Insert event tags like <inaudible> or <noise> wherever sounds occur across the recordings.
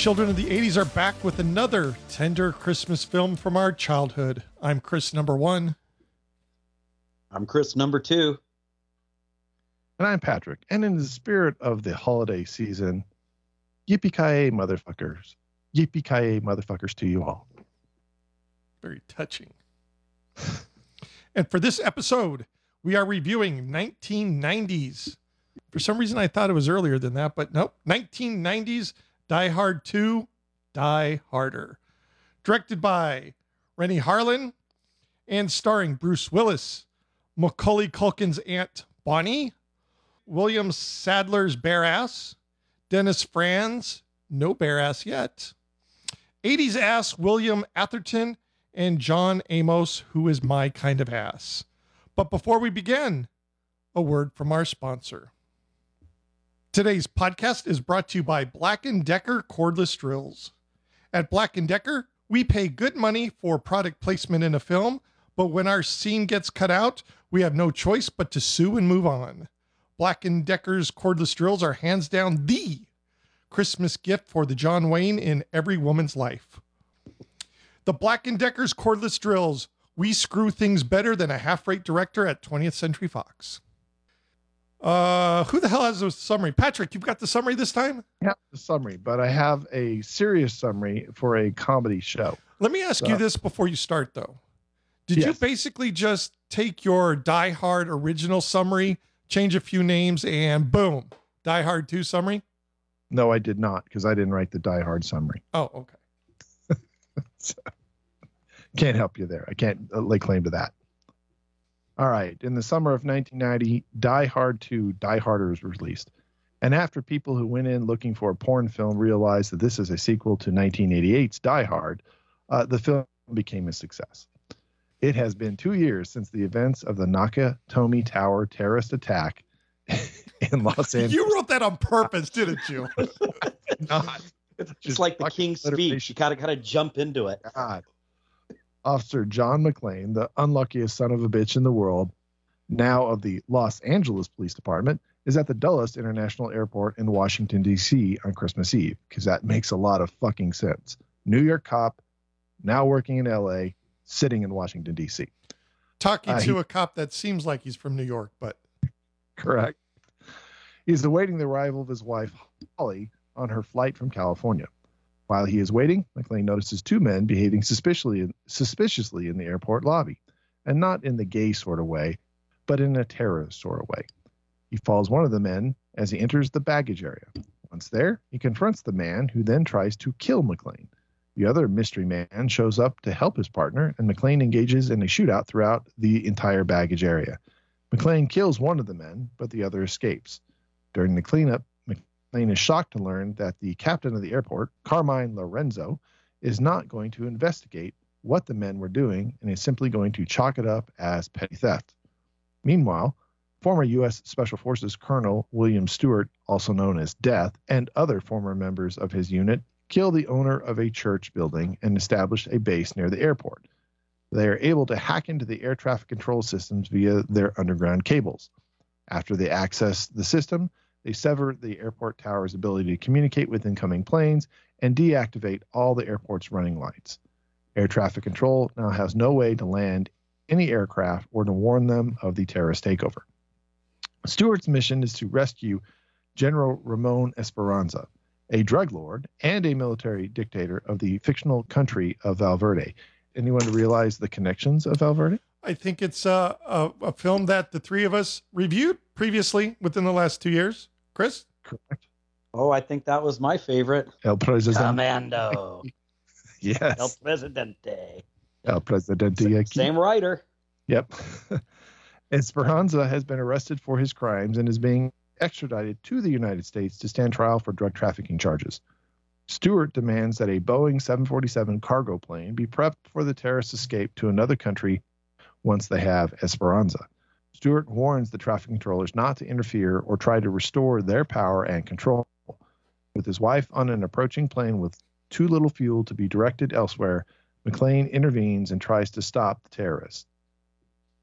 Children of the 80s are back with another tender Christmas film from our childhood. I'm Chris number one. I'm Chris number two. And I'm Patrick. And in the spirit of the holiday season, yippee ki motherfuckers. Yippee ki motherfuckers to you all. Very touching. <laughs> and for this episode, we are reviewing 1990s. For some reason, I thought it was earlier than that, but nope. 1990s Die Hard 2, Die Harder. Directed by Renny Harlin and starring Bruce Willis, Macaulay Culkin's Aunt Bonnie, William Sadler's bare ass, Dennis Franz, no bare ass yet, 80s ass William Atherton, and John Amos, who is my kind of ass. But before we begin, a word from our sponsor. Today's podcast is brought to you by Black & Decker cordless drills. At Black & Decker, we pay good money for product placement in a film, but when our scene gets cut out, we have no choice but to sue and move on. Black & Decker's cordless drills are hands down the Christmas gift for the John Wayne in every woman's life. The Black & Decker's cordless drills, we screw things better than a half-rate director at 20th Century Fox. Uh, who the hell has a summary? Patrick, you've got the summary this time? Yeah, the summary, but I have a serious summary for a comedy show. Let me ask So- you this before you start, though. Did you basically just take your Die Hard original summary, change a few names, and boom, Die Hard 2 summary? No, I did not because I didn't write the Die Hard summary. Oh, okay. <laughs> Can't help you there. I can't uh, lay claim to that. All right. In the summer of 1990, Die Hard 2 Die Harder was released. And after people who went in looking for a porn film realized that this is a sequel to 1988's Die Hard, uh, the film became a success. It has been two years since the events of the Nakatomi Tower terrorist attack <laughs> in Los Angeles. <laughs> You wrote that on purpose, didn't you? <laughs> not. It's Just like the fucking King's. Speech. You gotta kind of jump into it. God. Officer John McClane, the unluckiest son of a bitch in the world, now of the Los Angeles Police Department, is at the Dulles International Airport in Washington, D.C. on Christmas Eve, because that makes a lot of fucking sense. New York cop, now working in L.A., sitting in Washington, D.C. Talking Uh, to he- a cop that seems like he's from New York, but Correct. He's awaiting the arrival of his wife, Holly, on her flight from California. While he is waiting, McClane notices two men behaving suspiciously, suspiciously in the airport lobby, and not in the gay sort of way, but in a terrorist sort of way. He follows one of the men as he enters the baggage area. Once there, he confronts the man who then tries to kill McClane. The other mystery man shows up to help his partner, and McClane engages in a shootout throughout the entire baggage area. McClane kills one of the men, but the other escapes. During the cleanup, McClane is shocked to learn that the captain of the airport, Carmine Lorenzo, is not going to investigate what the men were doing and is simply going to chalk it up as petty theft. Meanwhile, former U.S. Special Forces Colonel William Stewart, also known as Death, and other former members of his unit kill the owner of a church building and establish a base near the airport. They are able to hack into the air traffic control systems via their underground cables. After they access the system, they sever the airport tower's ability to communicate with incoming planes and deactivate all the airport's running lights. Air traffic control now has no way to land any aircraft or to warn them of the terrorist takeover. Stewart's mission is to rescue General Ramon Esperanza, a drug lord and a military dictator of the fictional country of Valverde. Anyone realize the connections of Valverde? I think it's uh, a, a film that the three of us reviewed previously within the last two years. Chris? Correct. Oh, I think that was my favorite. El Presidente. Commando. <laughs> El Presidente. El Presidente. aquí. Same writer. Yep. <laughs> Esperanza has been arrested for his crimes and is being extradited to the United States to stand trial for drug trafficking charges. Stewart demands that a Boeing 747 cargo plane be prepped for the terrorist escape to another country once they have Esperanza. Stewart warns the traffic controllers not to interfere or try to restore their power and control. With his wife on an approaching plane with too little fuel to be directed elsewhere, McClane intervenes and tries to stop the terrorists.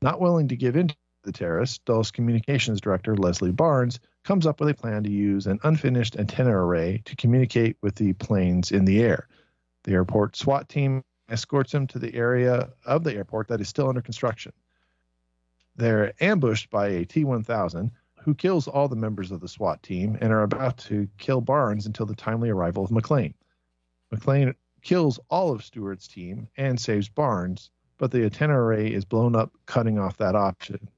Not willing to give in to the terrorists, Dulles Communications Director Leslie Barnes comes up with a plan to use an unfinished antenna array to communicate with the planes in the air. The airport SWAT team escorts him to the area of the airport that is still under construction. They're ambushed by a T 1000 who kills all the members of the SWAT team and are about to kill Barnes until the timely arrival of McClane. McClane kills all of Stewart's team and saves Barnes, but the antenna array is blown up, cutting off that option.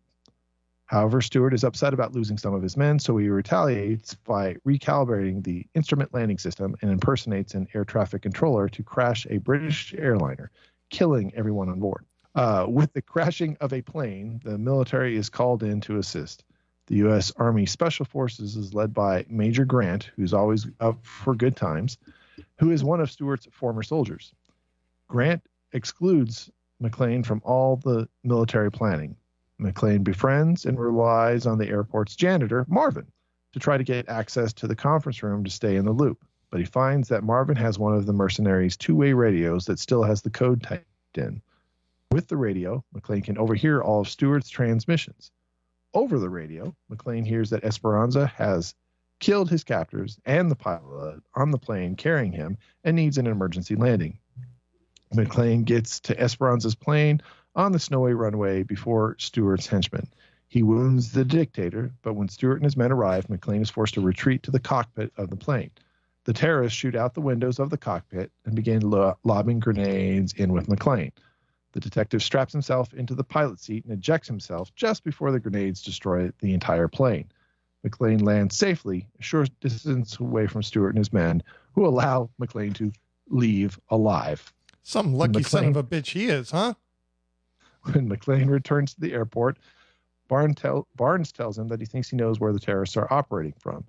However, Stewart is upset about losing some of his men, so he retaliates by recalibrating the instrument landing system and impersonates an air traffic controller to crash a British airliner, killing everyone on board. Uh, with the crashing of a plane, the military is called in to assist. The U.S. Army Special Forces is led by Major Grant, who's always up for good times, who is one of Stewart's former soldiers. Grant excludes McClane from all the military planning. McClane befriends and relies on the airport's janitor, Marvin, to try to get access to the conference room to stay in the loop. But he finds that Marvin has one of the mercenaries' two way radios that still has the code typed in. With the radio, McClane can overhear all of Stewart's transmissions. Over the radio, McClane hears that Esperanza has killed his captors and the pilot on the plane carrying him and needs an emergency landing. McClane gets to Esperanza's plane on the snowy runway before Stewart's henchmen. He wounds the dictator, but when Stewart and his men arrive, McClane is forced to retreat to the cockpit of the plane. The terrorists shoot out the windows of the cockpit and begin lo- lobbing grenades in with McClane. The detective straps himself into the pilot seat and ejects himself just before the grenades destroy the entire plane. McClane lands safely, a short distance away from Stewart and his men, who allow McClane to leave alive. Some lucky son of a bitch he is, huh? When McClane returns to the airport, Barnes, tell, Barnes tells him that he thinks he knows where the terrorists are operating from.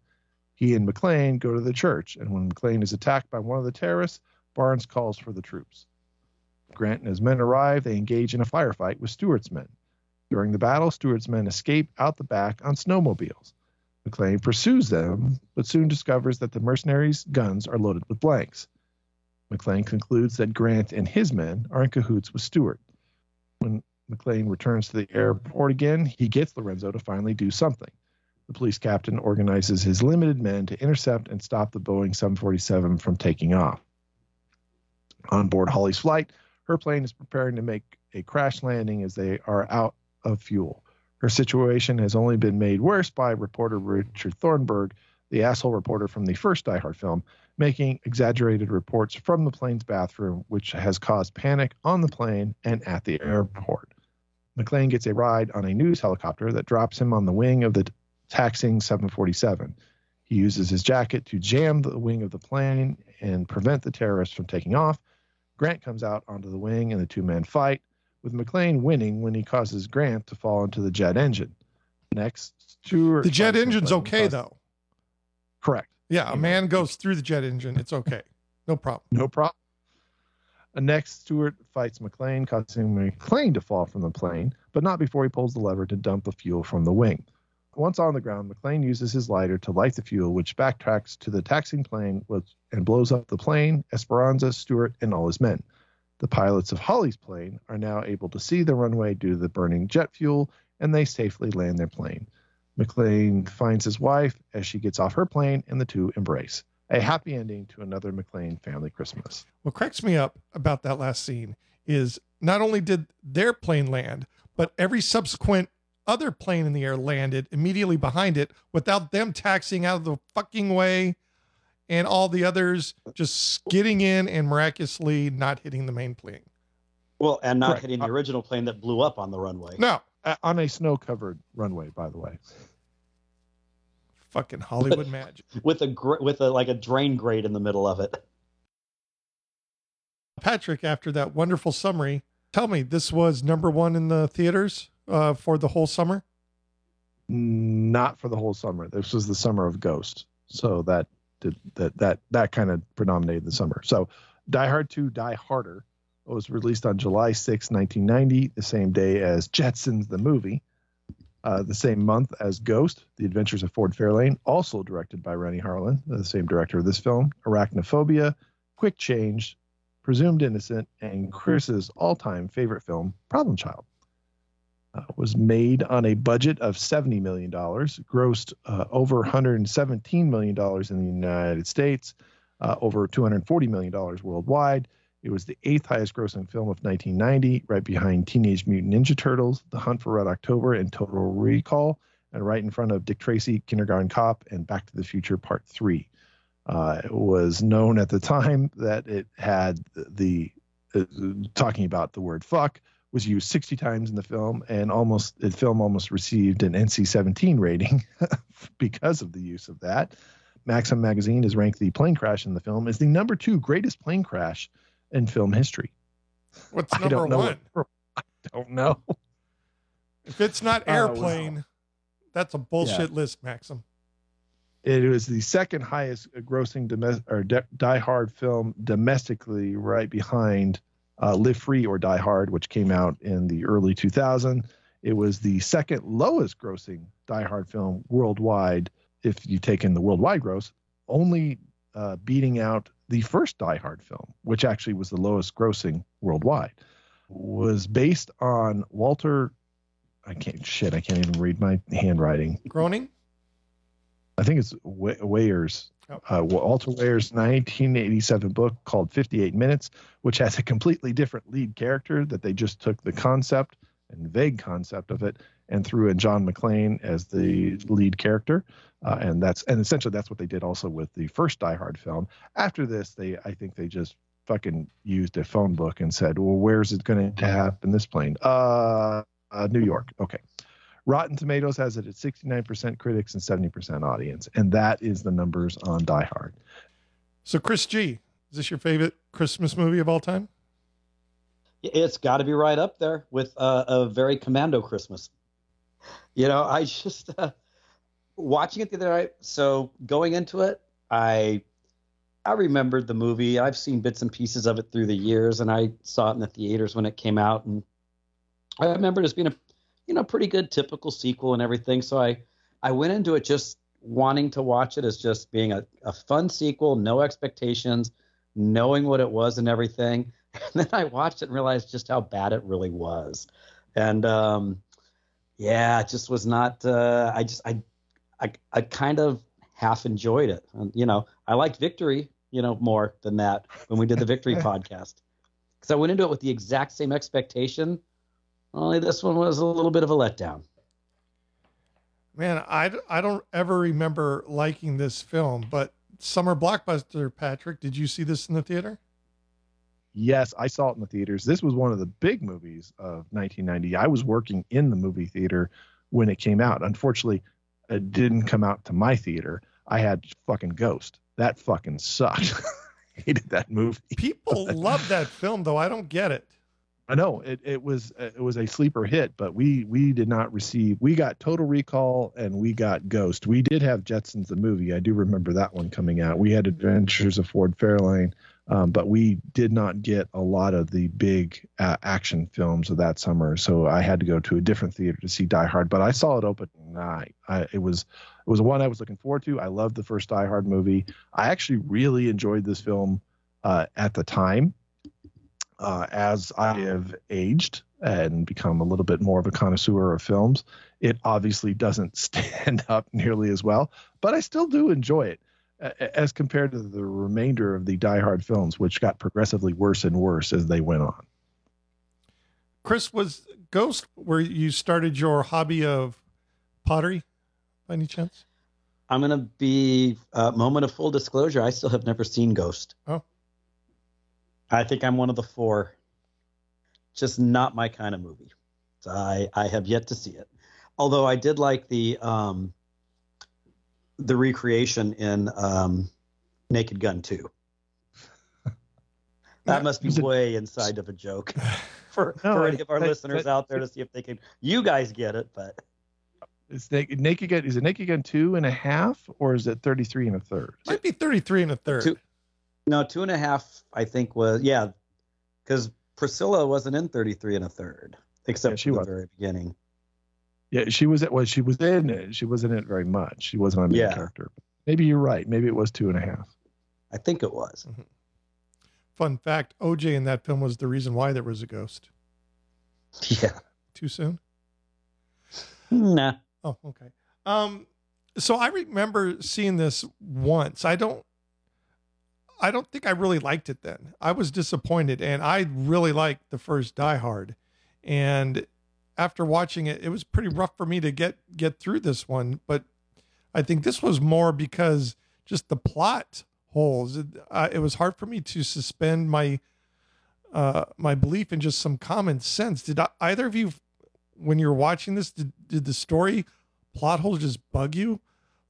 He and McClane go to the church, and when McClane is attacked by one of the terrorists, Barnes calls for the troops. Grant and his men arrive. They engage in a firefight with Stewart's men. During the battle, Stewart's men escape out the back on snowmobiles. McClane pursues them, but soon discovers that the mercenaries' guns are loaded with blanks. McClane concludes that Grant and his men are in cahoots with Stewart. When McClane returns to the airport again, he gets Lorenzo to finally do something. The police captain organizes his limited men to intercept and stop the Boeing 747 from taking off. On board Holly's flight, her plane is preparing to make a crash landing as they are out of fuel. Her situation has only been made worse by reporter Richard Thornburg, the asshole reporter from the first Die Hard film, making exaggerated reports from the plane's bathroom, which has caused panic on the plane and at the airport. McClane gets a ride on a news helicopter that drops him on the wing of the taxing 747. He uses his jacket to jam the wing of the plane and prevent the terrorists from taking off. Grant comes out onto the wing and the two men fight, with McClane winning when he causes Grant to fall into the jet engine. Next, Stewart. The jet engine's McClane, okay, causes- though. Correct. Yeah, a man goes through the jet engine. It's okay. No problem. No problem. Uh, Next, Stewart fights McClane, causing McClane to fall from the plane, but not before he pulls the lever to dump the fuel from the wing. Once on the ground, McClane uses his lighter to light the fuel, which backtracks to the taxing plane and blows up the plane, Esperanza, Stewart, and all his men. The pilots of Holly's plane are now able to see the runway due to the burning jet fuel, and they safely land their plane. McClane finds his wife as she gets off her plane, and the two embrace. A happy ending to another McClane family Christmas. What cracks me up about that last scene is not only did their plane land, but every subsequent other plane in the air landed immediately behind it without them taxiing out of the fucking way and all the others just skidding in and miraculously not hitting the main plane. Well, and not Correct. hitting the original plane that blew up on the runway. No, Uh, on a snow covered runway, by the way. fucking Hollywood <laughs> magic. With a gr- with a like a drain grate in the middle of it. Patrick, after that wonderful summary, Tell me, this was number one in the theaters uh, for the whole summer. Not for the whole summer. This was the summer of Ghost, so that did that that that kind of predominated the summer. So, Die Hard 2, Die Harder was released on July 6, 1990, the same day as Jetsons the movie. Uh, the same month as Ghost, The Adventures of Ford Fairlane, also directed by Renny Harlin, the same director of this film. Arachnophobia, Quick Change, Presumed Innocent, and Chris's all-time favorite film, Problem Child. Uh, was made on a budget of $70 million, grossed uh, over $117 million in the United States, uh, over $240 million worldwide. It was the eighth highest grossing film of 1990, right behind Teenage Mutant Ninja Turtles, The Hunt for Red October, and Total Recall, and right in front of Dick Tracy, Kindergarten Cop, and Back to the Future Part 3. Uh, it was known at the time that it had the, uh, talking about the word fuck, was used 60 times in the film, and almost the film almost received an NC-17 rating <laughs> because of the use of that. Maxim magazine has ranked the plane crash in the film as the number two greatest plane crash in film history. What's I number don't know. one? what- <laughs> I don't know. If it's not uh, wow. airplane, that's a bullshit list, Maxim. It was the second highest grossing domestic or de- Die Hard film domestically, right behind uh, Live Free or Die Hard, which came out in the early 2000s. It was the second lowest grossing Die Hard film worldwide, if you take in the worldwide gross, only uh, beating out the first Die Hard film, which actually was the lowest grossing worldwide. Was based on Walter. I can't shit. I can't even read my handwriting. Groaning? I think it's Oh. Uh, Walter Wager's 1987 book called 58 Minutes, which has a completely different lead character that they just took the concept and vague concept of it and threw in John McClane as the lead character. Uh, and that's and essentially that's what they did also with the first Die Hard film. After this, they I think they just fucking used a phone book and said, well, where's it going to happen? This plane, uh, uh, New York. Okay. Rotten Tomatoes has it at 69% critics and 70% audience, and that is the numbers on Die Hard. So, Chris G, is this your favorite Christmas movie of all time? It's got to be right up there with uh, a very commando Christmas. You know, I just uh, watching it the other night. So going into it, I I remembered the movie. I've seen bits and pieces of it through the years, and I saw it in the theaters when it came out, and I remember it as being a you know pretty good typical sequel and everything. So I I went into it just wanting to watch it as just being a, a fun sequel, no expectations, knowing what it was and everything. <laughs> And then I watched it and realized just how bad it really was. And um, yeah, it just was not. Uh, I just I, I I kind of half enjoyed it. And, you know, I liked Victory, you know, more than that when we did the Victory <laughs> podcast because I went into it with the exact same expectation. Only this one was a little bit of a letdown. Man, I, I don't ever remember liking this film, but Summer Blockbuster, Patrick, did you see this in the theater? Yes, I saw it in the theaters. This was one of the big movies of 1990. I was working in the movie theater when it came out. Unfortunately, it didn't come out to my theater. I had fucking Ghost. That fucking sucked. <laughs> Hated that movie. People <laughs> love that film, though. I don't get it. I know it, it was it was a sleeper hit, but we we did not receive. We got Total Recall and we got Ghost. We did have Jetsons the movie. I do remember that one coming out. We had Adventures of Ford Fairlane, um, but we did not get a lot of the big uh, action films of that summer. So I had to go to a different theater to see Die Hard. But I saw it open night. I, it was it was one I was looking forward to. I loved the first Die Hard movie. I actually really enjoyed this film uh, at the time uh, as I have aged and become a little bit more of a connoisseur of films, it obviously doesn't <laughs> stand up nearly as well, but I still do enjoy it as compared to the remainder of the Die Hard films, which got progressively worse and worse as they went on. Chris, was Ghost where you started your hobby of pottery by any chance? I'm gonna be uh, moment of full disclosure. I still have never seen Ghost. Oh. I think I'm one of the four. Just not my kind of movie. So I I have yet to see it. Although I did like the um the recreation in um Naked Gun 2. <laughs> That must be way inside of a joke. <laughs> for, No, for any of our I- listeners I- out there to see if they can. You guys get it, but Is naked, naked gun is it naked gun two and a half or is it 33 and a third? Might be 33 and a third. Two- no, two and a half. I think was yeah, because Priscilla wasn't in 33 and a third, except Yeah, she for the was. very beginning. Yeah, she was at well, she was in it. She wasn't in it very much. She wasn't a main Yeah. character. Maybe you're right. Maybe it was two and a half. I think it was. Fun fact OJ in that film was the reason why there was a ghost. <laughs> Yeah. Too soon? Nah. Oh, okay. Um, so I remember seeing this once. I don't I don't think I really liked it then. I was disappointed and I really liked the first Die Hard. And after watching it, it was pretty rough for me to get get through this one, but I think this was more because just the plot holes. It, uh, it was hard for me to suspend my uh my belief in just some common sense. Did I, either of you when you're watching this did, did the story plot holes just bug you?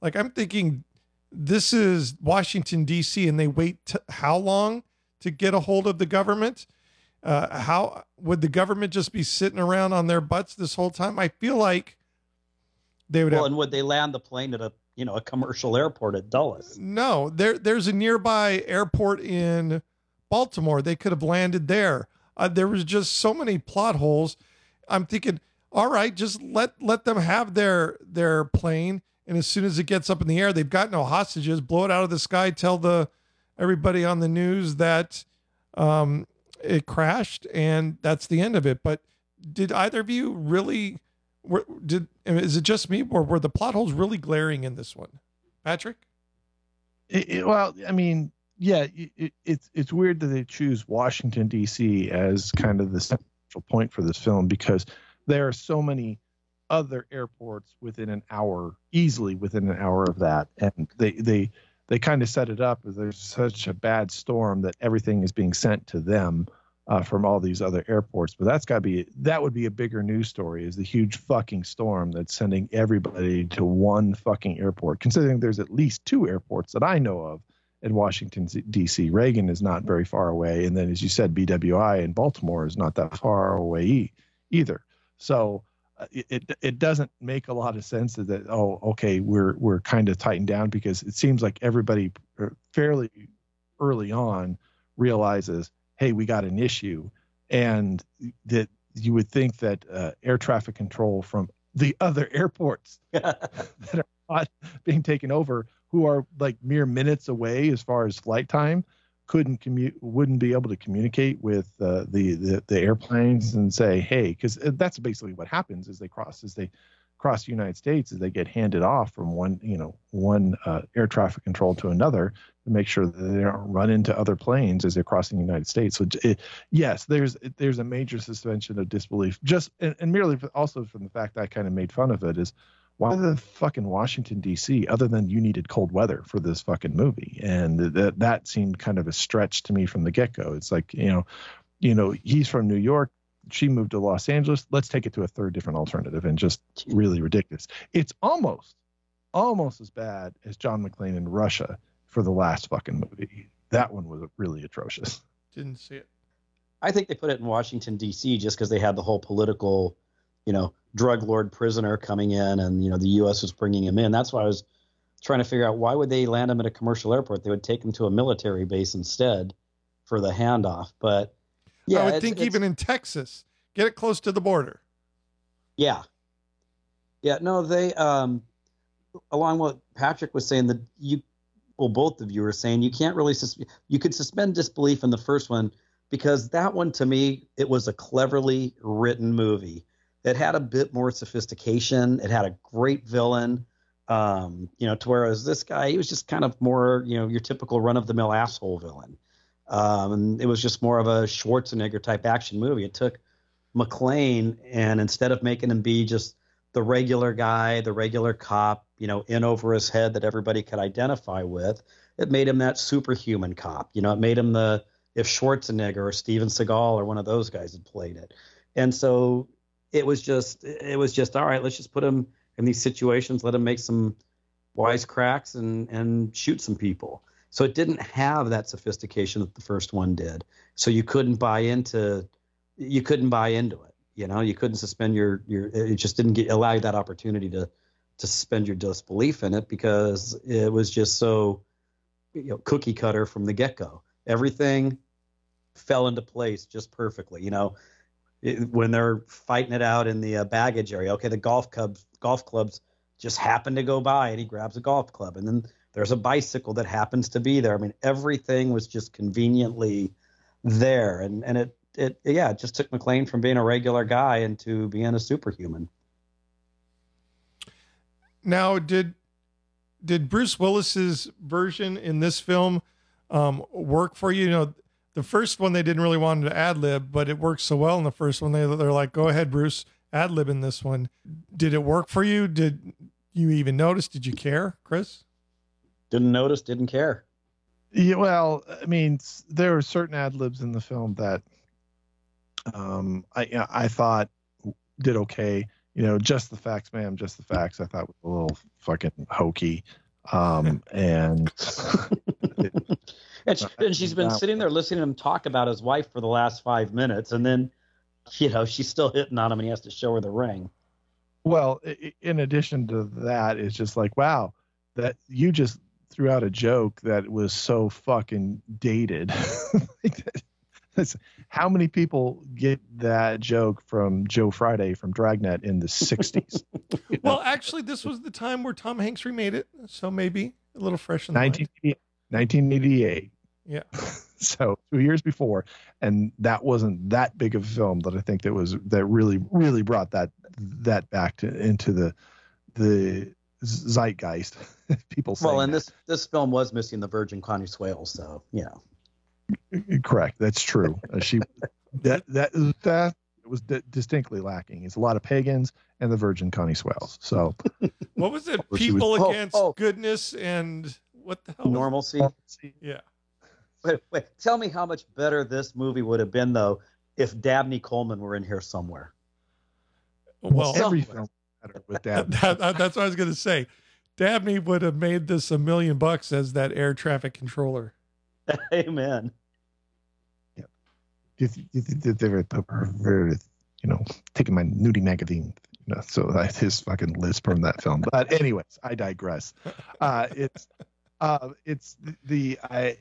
Like I'm thinking this is Washington D.C. and they wait t- how long to get a hold of the government? Uh, how would the government just be sitting around on their butts this whole time? I feel like they would Well, have and would they land the plane at a you know a commercial airport at Dulles? no. There, there's a nearby airport in Baltimore. They could have landed there. Uh, there was just so many plot holes. I'm thinking, all right, just let let them have their their plane, and as soon as it gets up in the air, they've got no hostages. Blow it out of the sky. Tell the everybody on the news that um, it crashed, and that's the end of it. But did either of you really? Were, did is it just me, or were the plot holes really glaring in this one, Patrick? It, it- well, I mean, yeah, it, it, it's it's weird that they choose Washington D.C. as kind of the central point for this film because there are so many other airports within an hour, easily within an hour of that, and they they they kind of set it up as there's such a bad storm that everything is being sent to them uh, from all these other airports. But that's got to be that would be a bigger news story is the huge fucking storm that's sending everybody to one fucking airport. Considering there's at least two airports that I know of in Washington D.C. Reagan is not very far away, and then as you said, BWI in Baltimore is not that far away either. So it, it doesn't make a lot of sense that, oh okay we're we're kind of tightened down because it seems like everybody uh, fairly early on realizes hey we got an issue. And that you would think that uh, air traffic control from the other airports <laughs> <laughs> that are not being taken over who are like mere minutes away as far as flight time couldn't commute wouldn't be able to communicate with uh, the, the the airplanes and say hey because that's basically what happens as they cross as they cross the united states as they get handed off from one you know one uh, air traffic control to another to make sure that they don't run into other planes as they're crossing the united states so it, yes there's there's a major suspension of disbelief just and, and merely also from the fact that i kind of made fun of it is why the fucking Washington D.C. other than you needed cold weather for this fucking movie, and that that seemed kind of a stretch to me from the get go. It's like you know, you know, he's from New York, she moved to Los Angeles. Let's take it to a third different alternative, and just really ridiculous. It's almost, almost as bad as John McClane in Russia for the last fucking movie. That one was really atrocious. Didn't see it. I think they put it in Washington D.C. just because they had the whole political, you know, drug lord prisoner coming in, and you know the U.S. was bringing him in. That's why I was trying to figure out why would they land him at a commercial airport? They would take him to a military base instead for the handoff. But yeah, I would it's- think it's- even in Texas, get it close to the border. Yeah. Yeah, no, they um along what Patrick was saying that you well both of you were saying you can't really sus- you could suspend disbelief in the first one because that one to me it was a cleverly written movie. It had a bit more sophistication, it had a great villain um you know to whereas this guy he was just kind of more you know your typical run of the mill asshole villain. Um and it was just more of a Schwarzenegger type action movie. It took McClane, and instead of making him be just the regular guy, the regular cop, you know, in over his head that everybody could identify with, it made him that superhuman cop. You know, it made him the if Schwarzenegger or Steven Seagal or one of those guys had played it. And so it was just it was just all right, let's just put him in these situations, let him make some wise cracks and and shoot some people. So it didn't have that sophistication that the first one did. So you couldn't buy into you couldn't buy into it. You know, you couldn't suspend your your. It just didn't get, allow you that opportunity to to suspend your disbelief in it because it was just so you know cookie cutter from the get go. Everything fell into place just perfectly. You know, it, when they're fighting it out in the uh, baggage area, okay, the golf clubs golf clubs just happen to go by, and he grabs a golf club, and then there's a bicycle that happens to be there. I mean, everything was just conveniently there, and and it it yeah, it just took McClane from being a regular guy into being a superhuman. Now, did did Bruce Willis's version in this film um, work for you? You know, the first one they didn't really want to ad lib, but it worked so well in the first one. They they're like, "Go ahead, Bruce, ad lib in this one." Did it work for you? Did you even notice? Did you care, Chris? Didn't notice. Didn't care. Yeah, well, I mean, there are certain ad libs in the film that um, I I thought did okay. You know, just the facts, ma'am, just the facts. I thought was a little fucking hokey. Um, <laughs> and <laughs> and, she, and she's been sitting there listening to him talk about his wife for the last five minutes, and then you know she's still hitting on him, and he has to show her the ring. Well, in addition to that, it's just like, wow, that you just threw out a joke that was so fucking dated. <laughs> How many people get that joke from Joe Friday from Dragnet in the 60s? You know? Well, actually, this was the time where Tom Hanks remade it. So maybe a little fresh in the 1988. Yeah. <laughs> so two years before, and that wasn't that big of a film that I think that was that really really brought that that back to into the the zeitgeist. <laughs> People. Well, and that. this this film was missing the Virgin Connie Swale, so you know. Correct. That's true. Uh, she <laughs> that that that was d- distinctly lacking. It's a lot of pagans and the Virgin Connie Swales. So, what was it? People was, oh, against oh, oh. goodness and what the hell? Normalcy. Yeah. Wait, wait. Tell me how much better this movie would have been though if Dabney Coleman were in here somewhere. Well, every film better with Dabney. That, <laughs> that, that's what I was going to say. Dabney would have made this a million bucks as that air traffic controller. <laughs> Amen. Yeah. You, you, they were, you know, taking my nudie magazine. You know, so that's his fucking list from that film. But anyways, I digress. Uh, it's uh, it's the, the I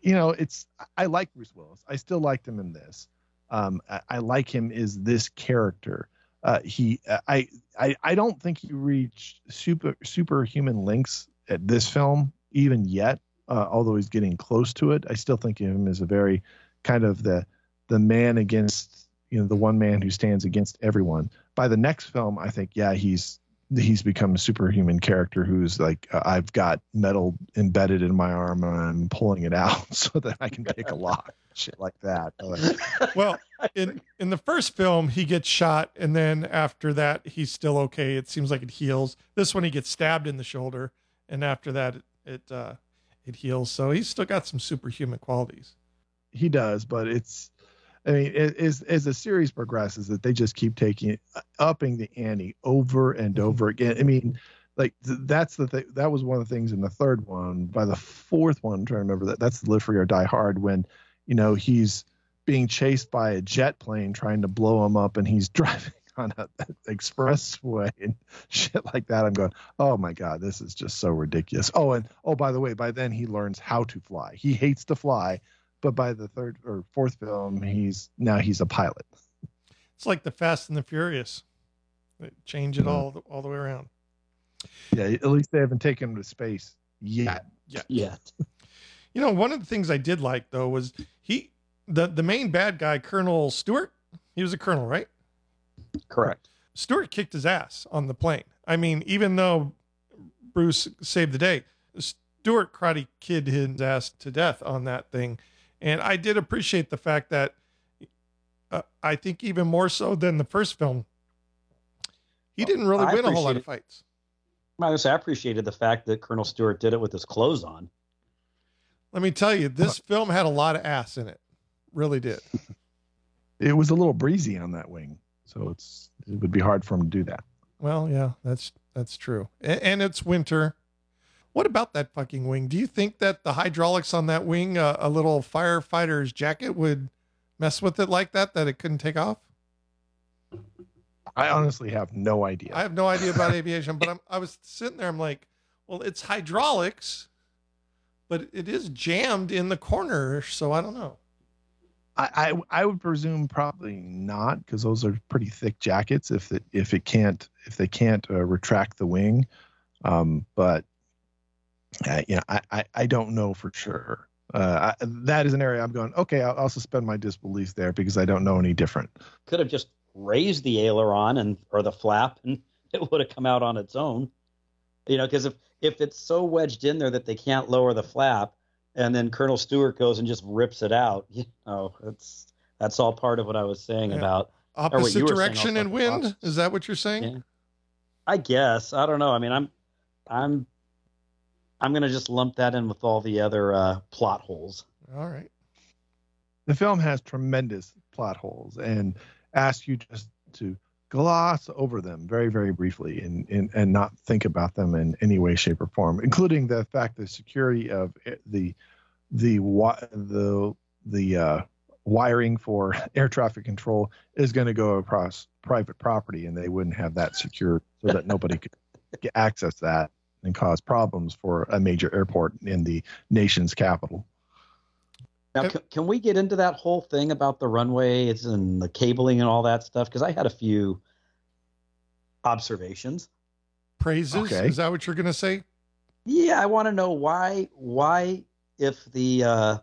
you know, it's I like Bruce Willis. I still liked him in this. Um, I, I, like him as this character. Uh, he, I, I, I don't think he reached super superhuman links at this film even yet. Uh, although he's getting close to it, I still think of him as a very kind of the the man against you know the one man who stands against everyone. By the next film, I think yeah he's he's become a superhuman character who's like uh, I've got metal embedded in my arm and I'm pulling it out <laughs> so that I can pick a <laughs> lock, shit like that. well, in in the first film he gets shot and then after that he's still okay. It seems like it heals. This one he gets stabbed in the shoulder and after that it it, uh, it heals. So he's still got some superhuman qualities. He does, but it's I mean, as as the series progresses, that they just keep taking uh, upping the ante over and mm-hmm. over again. I mean, like that's the thing. That was one of the things in the third one. By the fourth one, I'm trying to remember that that's Live Free or Die Hard when, you know, he's being chased by a jet plane trying to blow him up, and he's <laughs> driving on an <laughs> expressway and <laughs> shit like that. I'm going, oh my god, this is just so ridiculous. Oh, and oh by the way, by then he learns how to fly. He hates to fly but by the third or fourth film, he's now he's a pilot. It's like the Fast and the Furious. They change it mm-hmm. all all the way around. Yeah, at least they haven't taken him to space yet. Yet. Yet. <laughs> You know, one of the things I did like though was he the the main bad guy, Colonel Stewart. He was a colonel, right? Correct. Stewart kicked his ass on the plane. I mean, even though Bruce saved the day, Stewart karate kid his ass to death on that thing. And I did appreciate the fact that uh, I think even more so than the first film, he didn't really I win a whole lot of fights. I I appreciated the fact that Colonel Stewart did it with his clothes on. Let me tell you, this film had a lot of ass in it. Really did. <laughs> it was a little breezy on that wing, so it's it would be hard for him to do that. Well, yeah, that's that's true, and, and it's winter, what about that fucking wing? Do you think that the hydraulics on that wing, uh, a little firefighter's jacket, would mess with it like that that it couldn't take off? I honestly have no idea. I have no idea about aviation, but I'm, I was sitting there. I'm like, well, it's hydraulics, but it is jammed in the corner, so I don't know. I, I, I would presume probably not because those are pretty thick jackets. If it if it can't if they can't uh, retract the wing, um, but uh, you know I, I I don't know for sure. Uh, I, that is an area I'm going. Okay, I'll, I'll suspend my disbelief there because I don't know any different. Could have just raised the aileron and or the flap, and <laughs> it would have come out on its own. You know, because if if it's so wedged in there that they can't lower the flap, and then Colonel Stewart goes and just rips it out. <laughs> You know, that's that's all part of what I was saying Yeah. about. Opposite you were saying direction also and wind. Is that what you're saying? Yeah. I guess I don't know. I mean, I'm I'm I'm gonna just lump that in with all the other uh, plot holes. All right. The film has tremendous plot holes and asks you just to gloss over them very, very briefly and, and, and not think about them in any way, shape, or form, including the fact that security of the the the the uh, wiring for <laughs> air traffic control is going to go across private property, and they wouldn't have that secured so that nobody could access to that and cause problems for a major airport in the nation's capital. Now, can, can we get into that whole thing about the runways and the cabling and all that stuff? Because I had a few observations. Praises. Okay. Is that what you're going to say? Yeah, I want to know why why if the uh,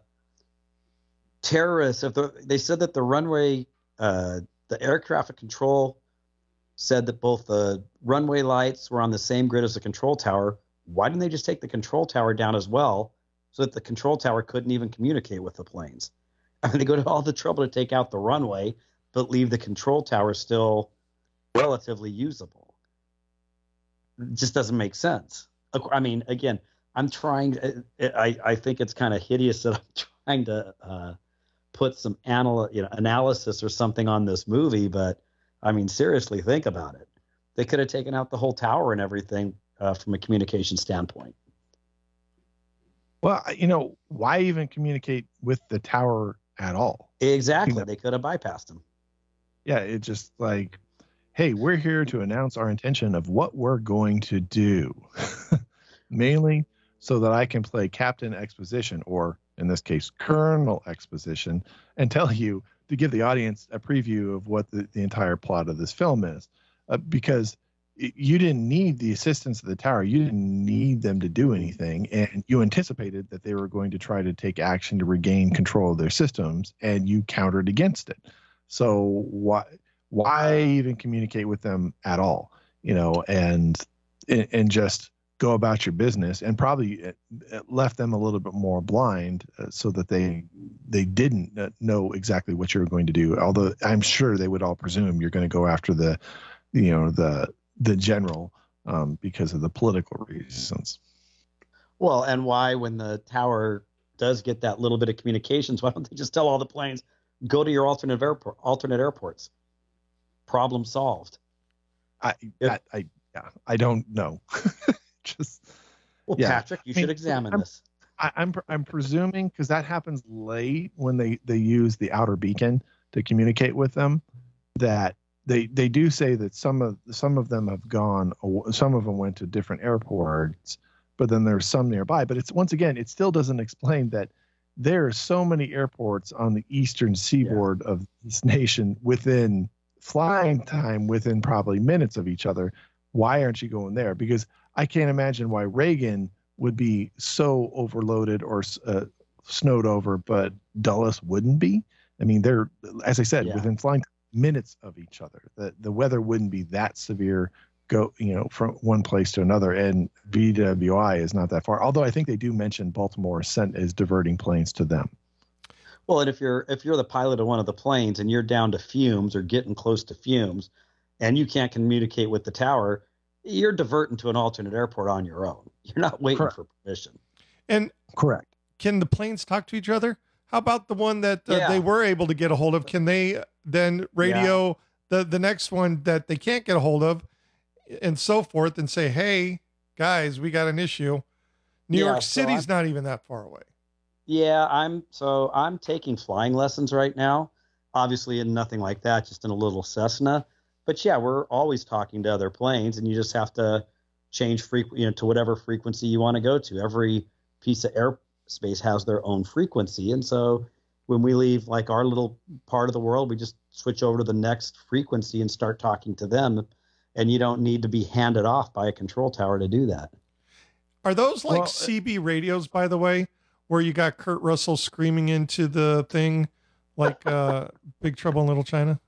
terrorists if the, they said that the runway uh, the air traffic control said that both the runway lights were on the same grid as the control tower. Why didn't they just take the control tower down as well so that the control tower couldn't even communicate with the planes? <laughs> I mean, they go to all the trouble to take out the runway, but leave the control tower still relatively usable. It just doesn't make sense. I mean, again, I'm trying. I I think it's kind of hideous that I'm <laughs> trying to uh, put some anal, you know, analysis or something on this movie, but I mean, seriously, think about it. They could have taken out the whole tower and everything uh, from a communication standpoint. Well, you know, why even communicate with the tower at all? Exactly, they could have bypassed them. Yeah, it just like, hey, we're here to announce our intention of what we're going to do, <laughs> mainly so that I can play Captain Exposition, or in this case, Colonel Exposition, and tell you to give the audience a preview of what the, the entire plot of this film is. Uh, because you didn't need the assistance of the tower. You didn't need them to do anything. And you anticipated that they were going to try to take action to regain control of their systems, and you countered against it. So why why even communicate with them at all? You know, and and just go about your business, and probably uh, left them a little bit more blind, uh, so that they they didn't uh, know exactly what you were going to do. Although I'm sure they would all presume you're going to go after the, you know, the the general um, because of the political reasons. Well, and why, when the tower does get that little bit of communications, <laughs> why don't they just tell all the planes go to your alternate airport, alternate airports? Problem solved. I If- I, I yeah I don't know. <laughs> just Well, Yeah. Patrick, you I mean, should examine I'm- this. I, I'm I'm presuming because that happens late when they they use the outer beacon to communicate with them. That they they do say that some of some of them have gone. Some of them went to different airports, but then there's some nearby. But it's once again, it still doesn't explain that there are so many airports on the eastern seaboard of this nation within flying time within probably minutes of each other. Why aren't you going there? Because I can't imagine why Reagan would be so overloaded or uh, snowed over, but Dulles wouldn't be. I mean, they're, as I said, Yeah. within flying minutes of each other. The the weather wouldn't be that severe. Go, you know, from one place to another, and BWI is not that far. Although I think they do mention Baltimore sent is diverting planes to them. Well, and if you're if you're the pilot of one of the planes and you're down to fumes or getting close to fumes, and you can't communicate with the tower, you're diverting to an alternate airport on your own. You're not waiting Correct. for permission. And Correct. can the planes talk to each other? How about the one that uh, Yeah. they were able to get a hold of? Can they then radio the the next one that they can't get a hold of, and so forth, and say, "Hey, guys, we got an issue." New Yeah, York so City's not even that far away. Yeah, I'm so I'm taking flying lessons right now, obviously in nothing like that, just in a little Cessna. But yeah, we're always talking to other planes, and you just have to change frequency, you know, to whatever frequency you want to go to. Every piece of airspace has their own frequency, and so when we leave like our little part of the world, we just switch over to the next frequency and start talking to them. And you don't need to be handed off by a control tower to do that. Are those like Well, uh, CB radios, by the way, where you got Kurt Russell screaming into the thing like uh, Big Trouble in Little China?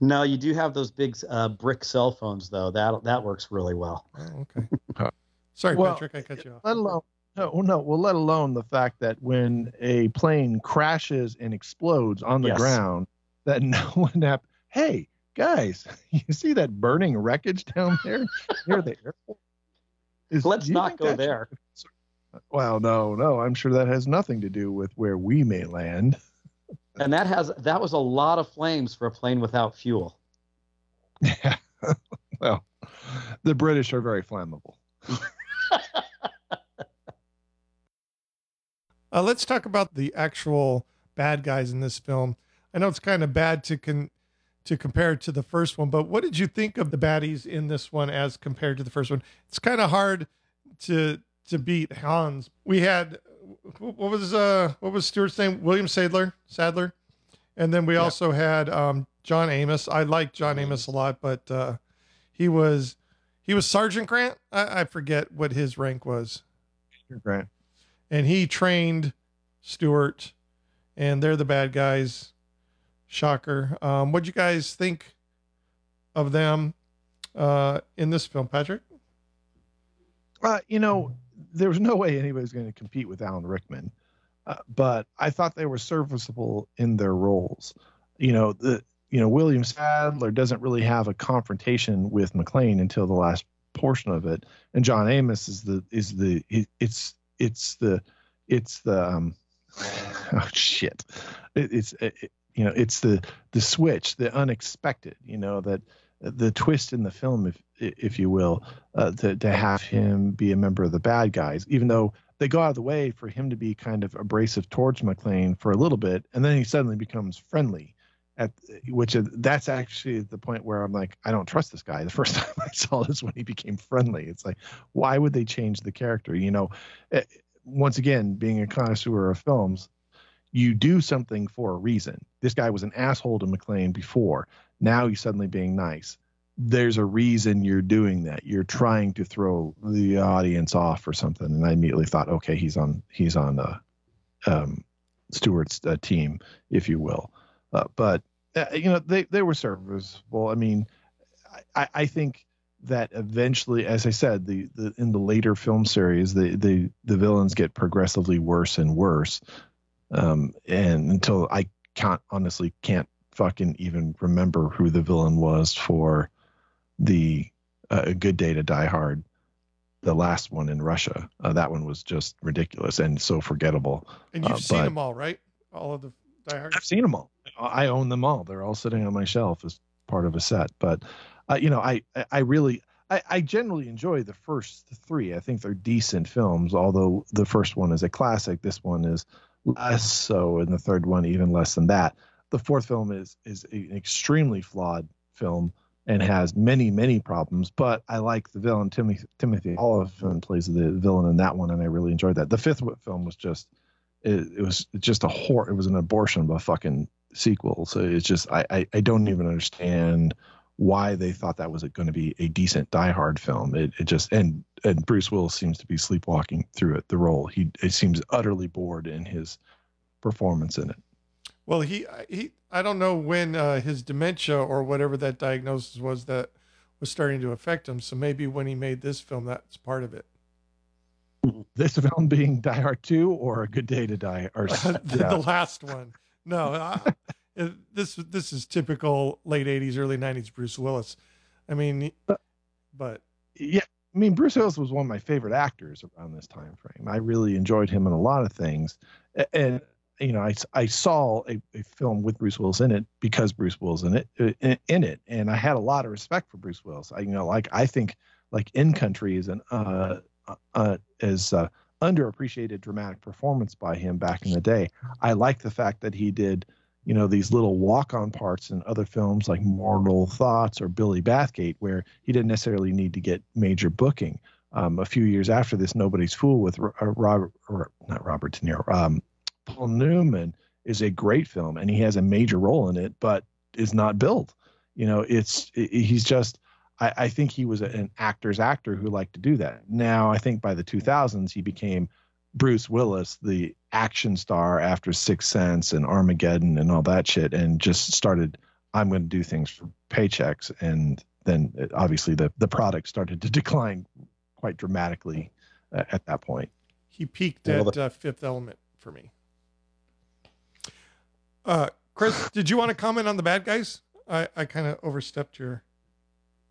No, you do have those big uh, brick cell phones, though. That that works really well. Oh, okay. Sorry, Well, Patrick, I cut you off. let alone no, well, no, well, let alone the fact that when a plane crashes and explodes on the Yes. ground, that no <laughs> one hap- Hey, guys, <laughs> you see that burning wreckage down there near the airport? Is- Let's not go that should- there. Well, no, no, I'm sure that has nothing to do with where we may land. And that has that was a lot of flames for a plane without fuel. Yeah. <laughs> well, the British are very flammable. <laughs> Uh, let's talk about the actual bad guys in this film. I know it's kind of bad to con- to compare to the first one, but what did you think of the baddies in this one as compared to the first one? It's kind of hard to to beat Hans. We had wh- what was uh what was Stuart's name? William Sadler, Sadler, and then we Yeah. also had um, John Amos. I like John Amos a lot, but uh, he was he was Sergeant Grant. I, I forget what his rank was Grant. and he trained Stuart, and they're the bad guys. Shocker. Um, what'd you guys think of them uh, in this film, Patrick? Uh, you know, there was no way anybody's going to compete with Alan Rickman, uh, but I thought they were serviceable in their roles. You know, the you know William Sadler doesn't really have a confrontation with McClane until the last portion of it, and John Amos is the is the it's it's the it's the um, <laughs> oh shit, it, it's it, you know it's the the switch, the unexpected. You know that the twist in the film, if if you will, uh, to to have him be a member of the bad guys, even though they go out of the way for him to be kind of abrasive towards McClane for a little bit, and then he suddenly becomes friendly. At which that's actually the point where I'm like, I don't trust this guy. The first <laughs> time I saw this when he became friendly, it's like, why would they change the character? You know, eh, once again, being a connoisseur of films, you do something for a reason. This guy was an asshole to McClane before. Now he's suddenly being nice. There's a reason you're doing that. You're trying to throw the audience off or something. And I immediately thought, okay, he's on he's on uh, um, Stuart's uh, team, if you will. Uh, but uh, you know, they they were serviceable. I mean, I, I think that eventually, as I said, the, the in the later film series, the the the villains get progressively worse and worse, um, and until I can't honestly can't fucking even remember who the villain was for the uh, A Good Day to Die Hard, the last one in Russia. Uh, that one was just ridiculous and so forgettable. And you've Uh, seen them all, right? All of the Die Hard. I've seen them all. I own them all. They're all sitting on my shelf as part of a set. But uh, you know, I I- I really I, I generally enjoy the first three. I think they're decent films. Although the first one is a classic, this one is less so, and the third one even less than that. The fourth film is is an extremely flawed film and has many many problems. But I like the villain Timothy Timothy Olyphant plays the villain in that one, and I really enjoyed that. The fifth film was just it, it was just a hor It was an abortion of a fucking sequel. So it's just I, I I don't even understand why they thought that was going to be a decent Die Hard film. It it just and and Bruce Willis seems to be sleepwalking through it. The role he it seems utterly bored in his performance in it. Well, he he I don't know when uh, his dementia or whatever that diagnosis was that was starting to affect him. So maybe when he made this film, that's part of it. <laughs> This film being Die Hard two or A Good Day to Die or <laughs> the, yeah. the last one. No, I, <laughs> this this is typical late '80s, early '90s Bruce Willis. I mean, but yeah, I mean, Bruce Willis was one of my favorite actors around this time frame. I really enjoyed him in a lot of things, and you know, I, I saw a, a film with Bruce Willis in it because Bruce Willis in it uh, in, in it, and I had a lot of respect for Bruce Willis. I you know, like I think like In Country is an uh, uh is uh, underappreciated dramatic performance by him back in the day. I like the fact that he did you know these little walk-on parts in other films like Mortal Thoughts or Billy Bathgate, where he didn't necessarily need to get major booking. Um, a few years after this, Nobody's Fool with uh, Robert, or not Robert De Niro, um, Paul Newman is a great film, and he has a major role in it, but is not billed. You know, it's it, he's just. I, I think he was an actor's actor who liked to do that. Now, I think by the 2000s, he became Bruce Willis, the action star after Sixth Sense and Armageddon and all that shit, and just started. I'm going to do things for paychecks, and then uh, obviously the the product started to <laughs> decline quite dramatically uh, at that point. He peaked at uh, Fifth Element for me. Uh, Chris, did you want to comment on the bad guys? I, I kind of overstepped your.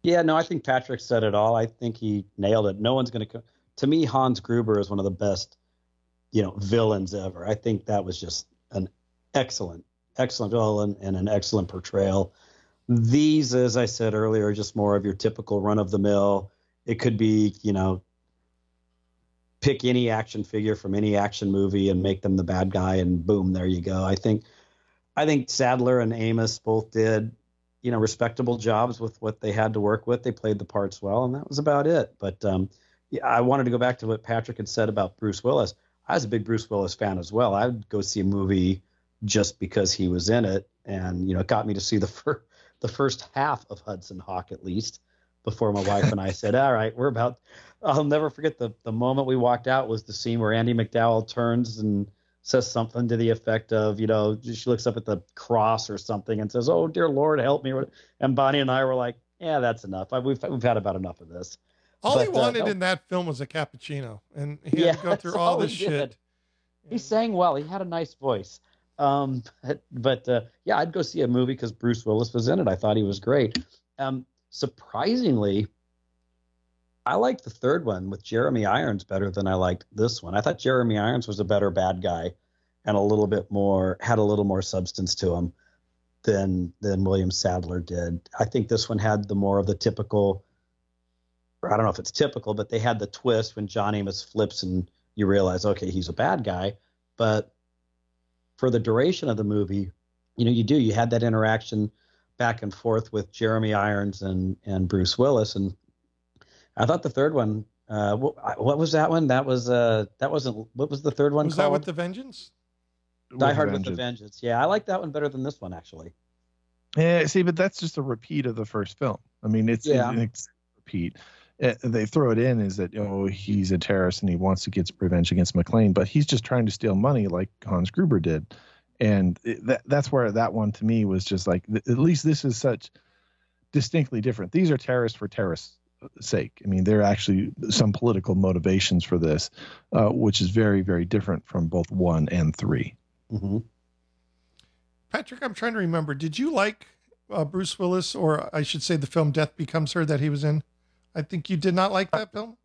Yeah, no, I think Patrick said it all. I think he nailed it. No one's going to. To me, Hans Gruber is one of the best, you know, villains ever. I think that was just an excellent, excellent villain and an excellent portrayal. These, as I said earlier, are just more of your typical run of the mill. It could be, you know, pick any action figure from any action movie and make them the bad guy, and boom, there you go. I think I think Sadler and Amos both did, you know, respectable jobs with what they had to work with. They played the parts well, and that was about it. But um, yeah, I wanted to go back to what Patrick had said about Bruce Willis. I was a big Bruce Willis fan as well. I'd go see a movie just because he was in it, and you know, it got me to see the <laughs> the first half of Hudson Hawk at least before my wife and I said, "All right, we're about." I'll never forget the the moment we walked out was the scene where Andie MacDowell turns and says something to the effect of, you know, she looks up at the cross or something and says, "Oh dear Lord, help me!" And Bonnie and I were like, "Yeah, that's enough. We've we've had about enough of this." All but, he uh, wanted uh, in that film was a cappuccino, and he yeah, had to go through all, all this shit. Did. He sang well. He had a nice voice. Um, but, but uh, yeah, I'd go see a movie because Bruce Willis was in it. I thought he was great. Um, surprisingly, I liked the third one with Jeremy Irons better than I liked this one. I thought Jeremy Irons was a better bad guy and a little bit more had a little more substance to him than than William Sadler did. I think this one had the more of the typical I don't know if it's typical, but they had the twist when John Amos flips and you realize, okay, he's a bad guy. But for the duration of the movie, you know, you do. You had that interaction back and forth with Jeremy Irons and and Bruce Willis, and I thought the third one. Uh, what, what was that one? That was uh, that wasn't. What was the third one? Was called? that with the Vengeance? Die Hard with the Vengeance. Yeah, I like that one better than this one actually. Yeah, see, but that's just a repeat of the first film. I mean, it's yeah. an repeat. It, they throw it in is that oh he's a terrorist and he wants to get revenge against McClane, but he's just trying to steal money like Hans Gruber did, and it, that that's where that one to me was just like at least this is such distinctly different. These are terrorists for terrorists sake. I mean, there are actually some political motivations for this, uh, which is very, very different from both one and 3 mm-hmm. Patrick, I'm trying to remember. Did you like uh, Bruce Willis, or I should say, the film Death Becomes Her that he was in? I think you did not like that film.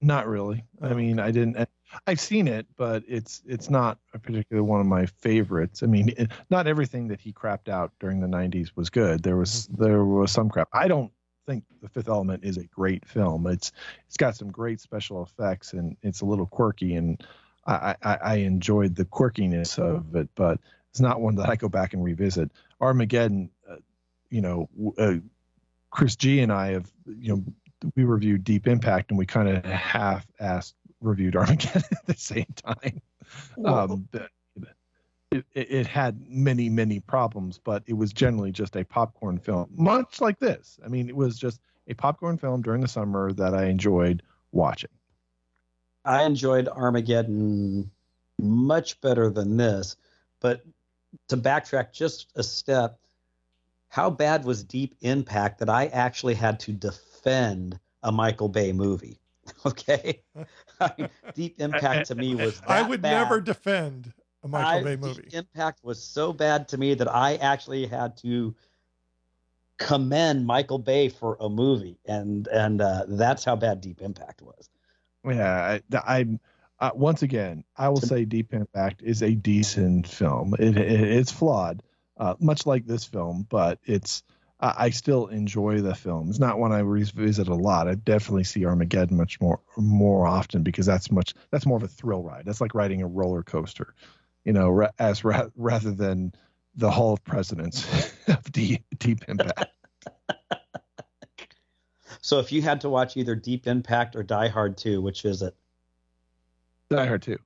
Not really. I mean, I didn't. I've seen it, but it's it's not a particularly one of my favorites. I mean, it, not everything that he crapped out during the '90s was good. There was mm-hmm. there was some crap. I don't think The Fifth Element is a great film. It's it's got some great special effects and it's a little quirky, and I I, I enjoyed the quirkiness of it, but it's not one that I go back and revisit. Armageddon, uh, you know, uh, Chris G and I have you know we reviewed Deep Impact and we kind of half-assed reviewed Armageddon <laughs> at the same time. Um, it, it, had many many problems but it was generally just a popcorn film much like this. I mean it was just a popcorn film during the summer that i enjoyed watching. I enjoyed armageddon much better than this but to backtrack just a step how bad was deep impact that i actually had to defend a michael bay movie? <laughs> Okay? <laughs> Deep impact to me was i would bad. never defend a Michael I, Bay movie. Impact was so bad to me that I actually had to commend Michael Bay for a movie, and and uh, that's how bad Deep Impact was. Yeah, I, I uh, once again I will say Deep Impact is a decent film. It, it it's flawed, uh, much like this film, but it's I still enjoy the film. It's not one I revisit a lot. I definitely see Armageddon much more more often because that's much that's more of a thrill ride. That's like riding a roller coaster you know, as ra- rather than the Hall of Presidents <laughs> of Deep, Deep Impact. So if you had to watch either Deep Impact or Die Hard 2, which is it? Die Hard 2.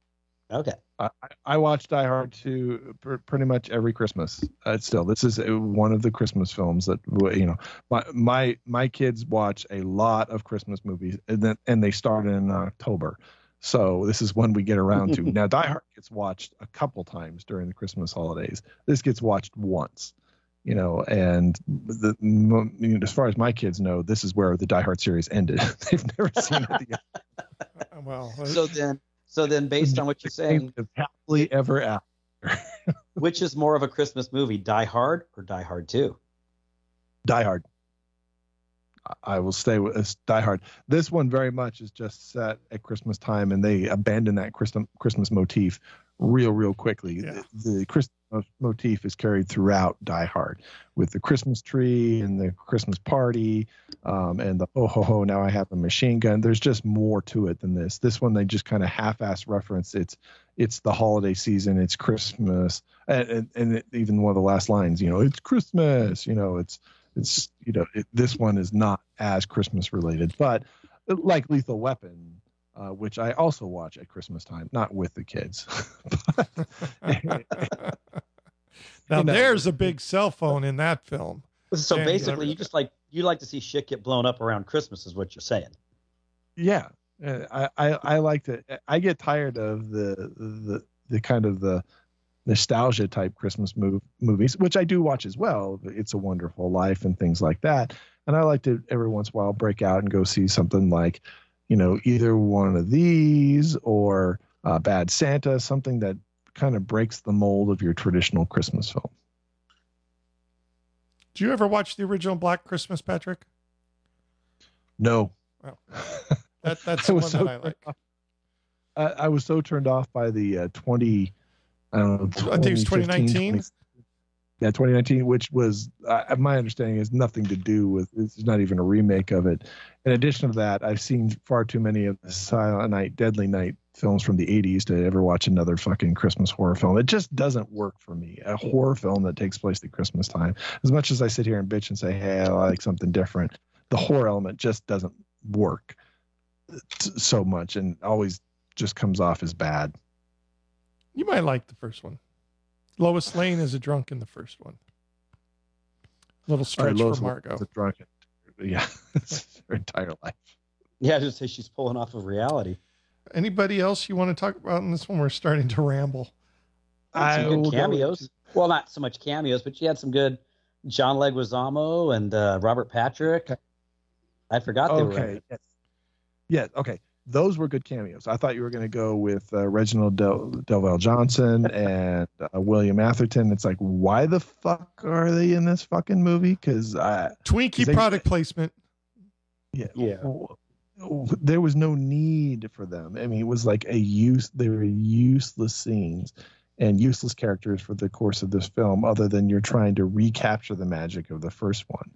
Okay. I, I watch Die Hard 2 pr- pretty much every Christmas. Uh, still, this is one of the Christmas films that you know my my my kids watch a lot of Christmas movies, and then and they start in October. So this is one we get around to. <laughs> now, Die Hard gets watched a couple times during the Christmas holidays. This gets watched once, you know, and the, you know, as far as my kids know, this is where the Die Hard series ended. <laughs> They've never seen it again. <laughs> well, uh, So then, so then, based on what you're saying, happily ever after. which is more of a Christmas movie, Die Hard or Die Hard 2? Die Hard. I will stay with uh, Die Hard. This one very much is just set at Christmas time, and they abandon that Christmas Christmas motif real, real quickly. Yeah. The, the Christmas motif is carried throughout Die Hard with the Christmas tree and the Christmas party, um, and the oh ho ho now I have a machine gun. There's just more to it than this. This one they just kind of half-ass reference. It's it's the holiday season. It's Christmas, and, and, and it, even one of the last lines, you know, it's Christmas. You know, it's it's you know it, this one is not as christmas related but like lethal weapon uh, which i also watch at christmas time not with the kids <laughs> <laughs> now you know, there's a big cell phone in that film. So Yeah, basically, you just like you like to see shit get blown up around Christmas, is what you're saying. yeah uh, I, I i like to i get tired of the the the kind of the nostalgia type christmas move, movies which i do watch as well it's a wonderful life and things like that and i like to every once in a while break out and go see something like you know either one of these or uh, bad santa something that kind of breaks the mold of your traditional christmas film Do you ever watch the original Black Christmas, Patrick? no Well, That that's <laughs> the one was that so I like. <laughs> I, I was so turned off by the uh, 20 I I think it was 2019. 20 yeah 2019 which was uh, my understanding is nothing to do with it's not even a remake of it in addition to that I've seen far too many of the Silent Night Deadly Night films from the 80s to ever watch another fucking Christmas horror film it just doesn't work for me a horror film that takes place at Christmas time as much as I sit here and bitch and say hey I like something different the horror element just doesn't work so much and always just comes off as bad. You might like the first one. Lois Lane is a drunk in the first one. Little All right, stretch Lois for Lane's Margot. a drunken. Yeah, <laughs> her entire life. Yeah, I just say she's pulling off of reality. Anybody else you want to talk about in this one? We're starting to ramble. Had some good will go cameos. Well, not so much cameos, but you had some good John Leguizamo and uh, Robert Patrick. I forgot they were. Okay. it. Yes. Yes. Okay. Those were good cameos. I thought you were going to go with uh, Reginald Del- Delvell Johnson <laughs> and uh, William Atherton. It's like, why the fuck are they in this fucking movie? Because I, Twinkie They- product placement. yeah, Yeah. w- w- there was no need for them. I mean, it was like a use. They were useless scenes and useless characters for the course of this film, other than you're trying to recapture the magic of the first one.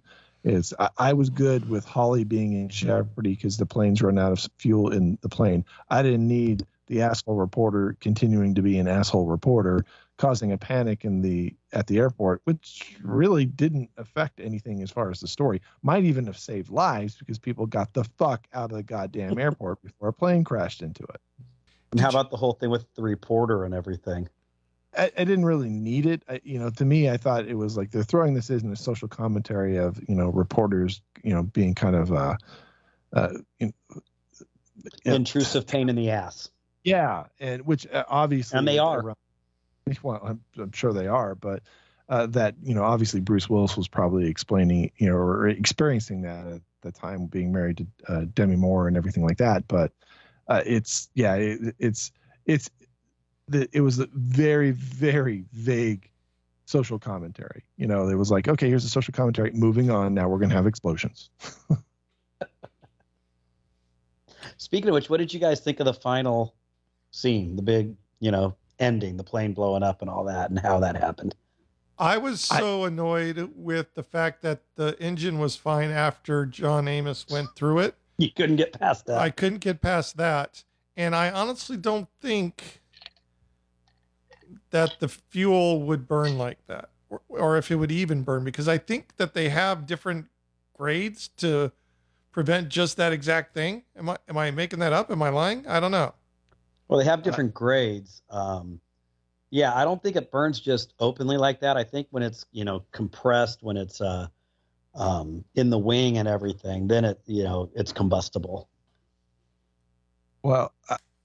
Is I, I was good with Holly being in jeopardy because the plane's run out of fuel in the plane. I didn't need the asshole reporter continuing to be an asshole reporter, causing a panic in the at the airport, which really didn't affect anything as far as the story. Might even have saved lives because people got the fuck out of the goddamn <laughs> airport before a plane crashed into it. And how about the whole thing with the reporter and everything? I, I didn't really need it. I, you know, to me, I thought it was like they're throwing this in a social commentary of you know reporters, you know, being kind of uh, uh, you know, Intrusive pain in the ass. yeah, and which uh, obviously And they are. Well, I'm, I'm sure they are, but uh, that you know, obviously Bruce Willis was probably explaining, you know, or experiencing that at the time, being married to uh, Demi Moore and everything like that. But uh, it's yeah, it, it's it's the, it was a very very vague social commentary. You know, it was like, okay, here's a social commentary. Moving on. Now we're gonna have explosions. <laughs> Speaking of which, what did you guys think of the final scene, the big, you know, ending, the plane blowing up and all that, and how that happened? I was I- so annoyed with the fact that the engine was fine after John Amos went through it. <laughs> You couldn't get past that. I couldn't get past that. And I honestly don't think that the fuel would burn like that. or, or if it would even burn because I think that they have different grades to prevent just that exact thing. Am I am I making that up? Am I lying? I don't know. Well, they have different grades. Um, yeah, I don't think it burns just openly like that. I think when it's you know compressed, when it's uh, um, in the wing and everything, then it you know it's combustible. Well,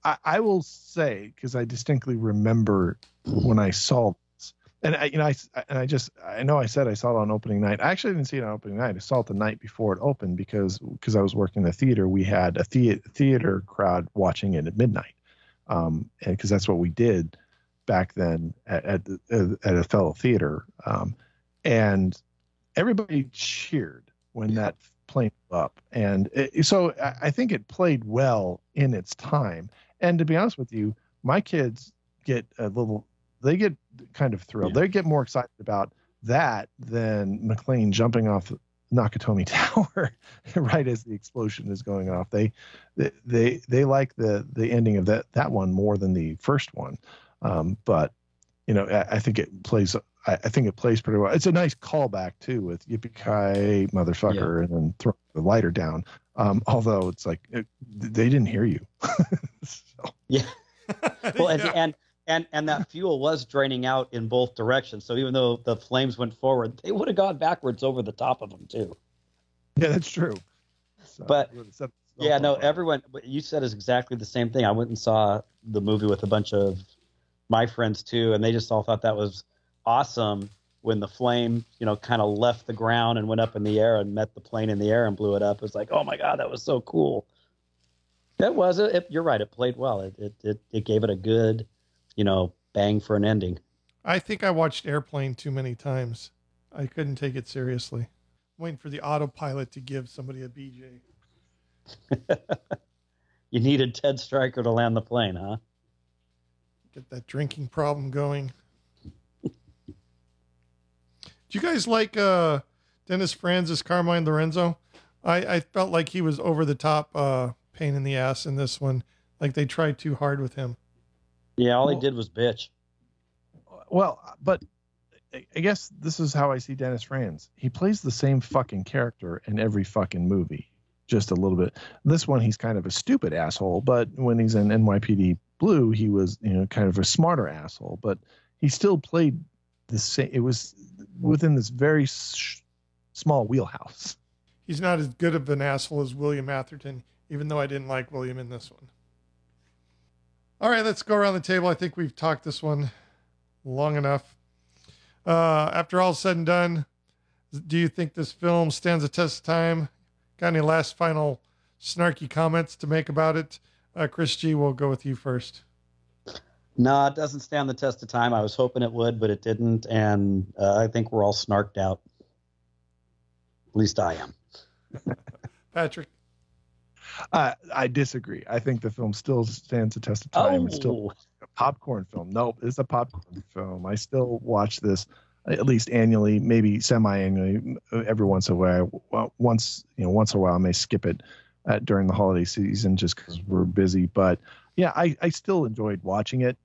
I, I will say because I distinctly remember when I saw this, and I, you know, I and I just I know I said I saw it on opening night. I actually didn't see it on opening night. I saw it the night before it opened because because I was working in the theater. We had a the, theater crowd watching it at midnight, um, and because that's what we did back then at at, at a fellow theater, um, and everybody cheered when that plane up, and it, so I think it played well in its time. And to be honest with you, my kids get a little, they get kind of thrilled. Yeah. They get more excited about that than McClane jumping off Nakatomi <laughs> Tower right as the explosion is going off. They, they, they, they like the the ending of that that one more than the first one. Um, but you know, I, I think it plays I, I, think it plays pretty well. It's a nice callback too with Yippee Ki motherfucker yeah. and then throw the lighter down. Um, although it's like it, they didn't hear you. <laughs> so. Yeah. <laughs> well, and, yeah. and and and that fuel was draining out in both directions. So even though the flames went forward, they would have gone backwards over the top of them too. Yeah, that's true. So, but yeah, no, everyone. You said is exactly the same thing. I went and saw the movie with a bunch of my friends too, and they just all thought that was awesome when the flame, you know, kind of left the ground and went up in the air and met the plane in the air and blew it up. It was like, oh my god, that was so cool. That was it. You're right. It played well. It, it it it gave it a good, you know, bang for an ending. I think I watched Airplane too many times. I couldn't take it seriously. I'm waiting for the autopilot to give somebody a BJ. <laughs> you needed Ted Striker to land the plane, huh? Get that drinking problem going. Do you guys like uh, Dennis Franz Carmine Lorenzo? I, I felt like he was over the top uh, pain in the ass in this one. Like they tried too hard with him. Yeah, all well, he did was bitch. Well, but I guess this is how I see Dennis Franz. He plays the same fucking character in every fucking movie, just a little bit. This one, he's kind of a stupid asshole, but when he's in NYPD Blue, he was you know kind of a smarter asshole. But he still played the same. It was within this very sh- small wheelhouse. He's not as good of an asshole as William Atherton, even though I didn't like William in this one. All right, let's go around the table. I think we've talked this one long enough. Uh, after all said and done, do you think this film stands a test of time? Got any last final snarky comments to make about it? Uh, Chris G, we'll go with you first. No, it doesn't stand the test of time. I was hoping it would, but it didn't, and uh, I think we're all snarked out. At least I am. <laughs> Patrick. Uh, I disagree. I think the film still stands the test of time. Oh. It's still a popcorn film. No, it's a popcorn film. I still watch this at least annually, maybe semi-annually, every once in a while. Well, once you know, once in a while, I may skip it uh, during the holiday season just because we're busy. But yeah, I, I still enjoyed watching it.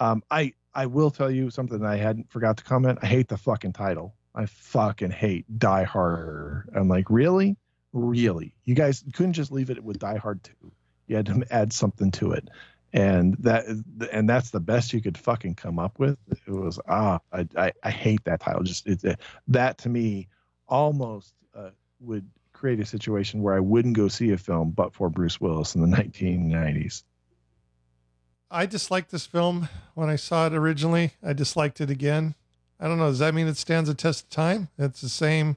Um, I I will tell you something that I hadn't forgot to comment. I hate the fucking title. I fucking hate Die Hard. I'm like, really, really? You guys couldn't just leave it with Die Hard two. You had to add something to it, and that and that's the best you could fucking come up with. It was ah, I I, I hate that title. Just it, it, that to me almost uh, would create a situation where I wouldn't go see a film but for Bruce Willis in the <laughs> 1990s. I disliked this film when I saw it originally. I disliked it again. I don't know. Does that mean it stands a test of time? It's the same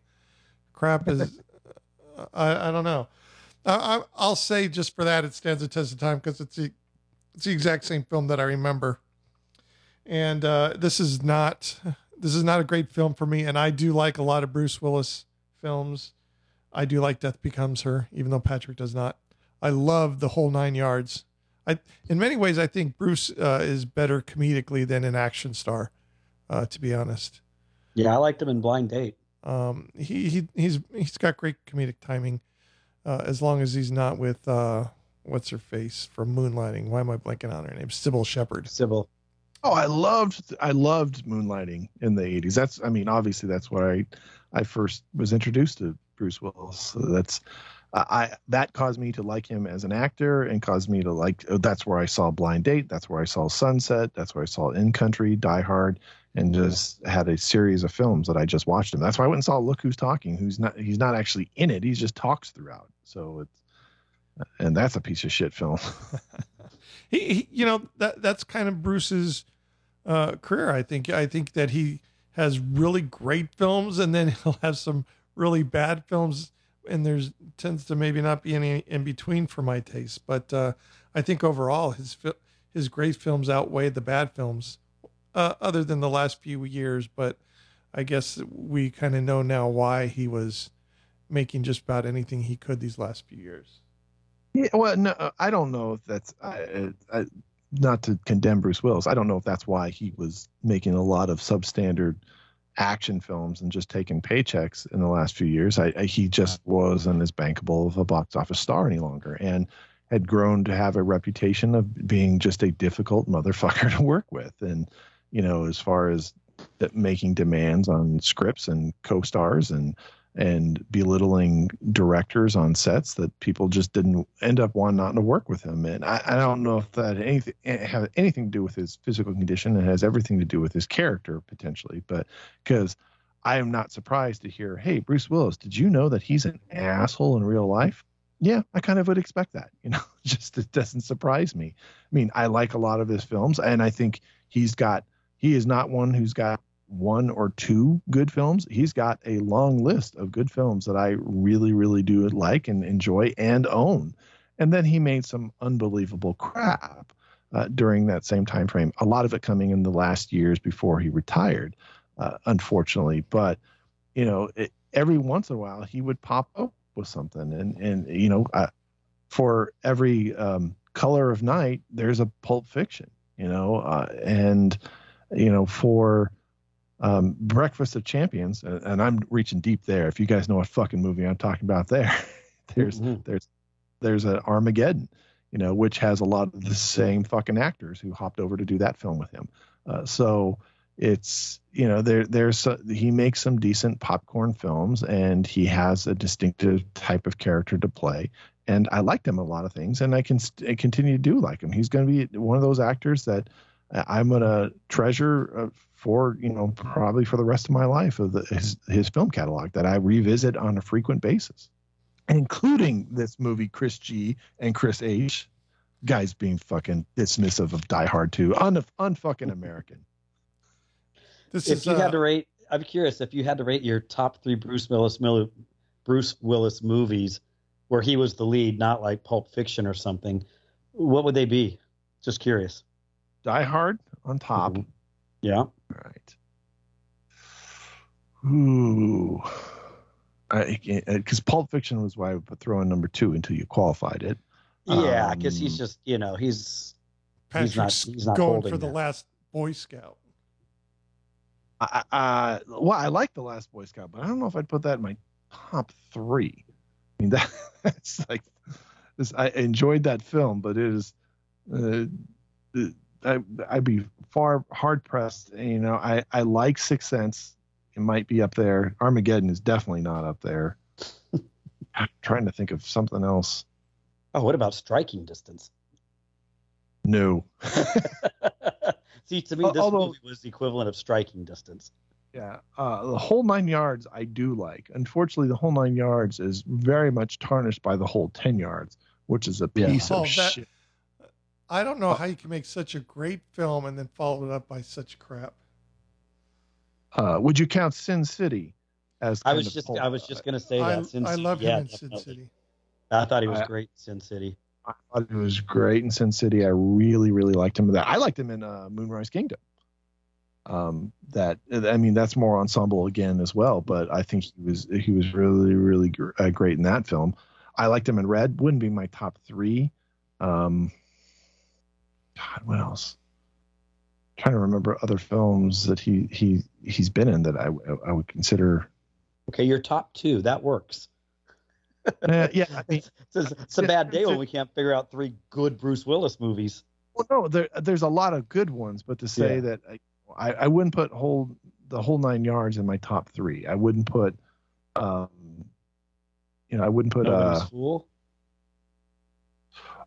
crap as <laughs> I, I don't know. I, will say just for that, it stands a test of time because it's the it's the exact same film that I remember. And uh, this is not this is not a great film for me. And I do like a lot of Bruce Willis films. I do like Death Becomes Her, even though Patrick does not. I love the whole nine yards. I, in many ways, I think Bruce uh, is better comedically than an action star, uh, to be honest. Yeah, I liked him in Blind Date. Um, he he he's he's got great comedic timing, uh, as long as he's not with uh, what's her face from Moonlighting. Why am I blanking on her name? Cybill Shepherd. Cybill. Oh, I loved I loved Moonlighting in the '80s. That's I mean, obviously that's where I I first was introduced to Bruce Willis. So that's I that caused me to like him as an actor and caused me to like. That's where I saw Blind Date. That's where I saw Sunset. That's where I saw In Country, Die Hard, and just had a series of films that I just watched him. That's why I went and saw Look Who's Talking. Who's not? He's not actually in it. He just talks throughout. So it's and that's a piece of shit film. <laughs> he, he, you know, that that's kind of Bruce's uh, career. I think. I think that he has really great films, and then <laughs> he'll have some really bad films, and there's tends to maybe not be any in between for my taste. But uh, I think overall, his his great films outweigh the bad films, uh, other than the last few years. But I guess we kind of know now why he was making just about anything he could these last few years. Yeah, well, no, I don't know if that's I, I, not to condemn Bruce Willis. I don't know if that's why he was making a lot of substandard action films and just taking paychecks in the last few years. I, I, he just wasn't as bankable of a box office star any longer, and had grown to have a reputation of being just a difficult motherfucker <laughs> to work with. And you know, as far as uh, making demands on scripts and co-stars and and belittling directors on sets that people just didn't end up wanting not to work with him. And I, I don't know if that anything have anything to do with his physical condition. It has everything to do with his character potentially, but because I am not surprised to hear, hey, Bruce Willis, did you know that he's an asshole in real life? Yeah, I kind of would expect that. You know, <laughs> just it doesn't surprise me. I mean, I like a lot of his films, and I think he's got he is not one who's got one or two good films. He's got a long list of good films that I really, really do like and enjoy and own. And then he made some unbelievable crap uh, during that same time frame. A lot of it coming in the last years before he retired, uh, unfortunately. But you know, it, every once in a while he would pop up with something, and and you know, uh, for every um, color of night, there's a Pulp Fiction. You know, uh, and you know for um, Breakfast of Champions, and I'm reaching deep there. If you guys know what fucking movie I'm talking about, there, <laughs> there's mm-hmm. there's there's an Armageddon, you know, which has a lot of the same fucking actors who hopped over to do that film with him. Uh, so it's you know there there's he makes some decent popcorn films, and he has a distinctive type of character to play. And I liked him a lot of things, and I can I continue to do like him. He's going to be one of those actors that I'm going to treasure uh, for you know probably for the rest of my life of the, his his film catalog that I revisit on a frequent basis, including this movie Chris G and Chris H, guys being fucking dismissive of Die Hard 2, un unfucking American. This if is, you uh, had to rate, I'm curious if you had to rate your top three Bruce Willis Bruce Willis movies where he was the lead, not like Pulp Fiction or something, what would they be? Just curious. Die Hard on top. Mm-hmm. Yeah. Right. Ooh. Because Pulp Fiction was why I would throw in number two until you qualified it. Yeah, because um, he's just you know he's Patrick's he's not, he's not going for the last Boy Scout. I, I, well, I like the last Boy Scout, but I don't know if I'd put that in my top three. I mean, <laughs> that, that's like, I enjoyed that film, but it is, uh, I, I'd be far hard pressed. You know, I, I like Sixth Sense. It might be up there. Armageddon is definitely not up there. I'm <laughs> trying to think of something else. Oh, what about Striking Distance? No. <laughs> <laughs> See, to me, this Although, movie was the equivalent of Striking Distance. Yeah, uh, the whole nine yards I do like. Unfortunately, the whole nine yards is very much tarnished by the whole ten yards, which is a piece yeah. of oh, that, shit. I don't know how you can make such a great film and then follow it up by such crap. Uh, would you count Sin City as? I was just I was just gonna say that. I, Sin I love yeah, him in Sin City. I thought he was I, great in Sin City. I thought he was great in Sin City. I really really liked him in that. I liked him in uh, Moonrise Kingdom. Um, that I mean that's more ensemble again as well, but I think he was he was really really gr- uh, great in that film. I liked him in Red. Wouldn't be my top three. Um, God, what else? I'm trying to remember other films that he he he's been in that I I would consider. Okay, your top two that works. Uh, yeah, I mean, it's, <laughs> it's, it's, a bad day when we can't figure out three good Bruce Willis movies. Well, no, there, there's a lot of good ones, but to say Yeah. that I, I wouldn't put whole the whole nine yards in my top three. I wouldn't put, um, you know, I wouldn't put. Uh, fool.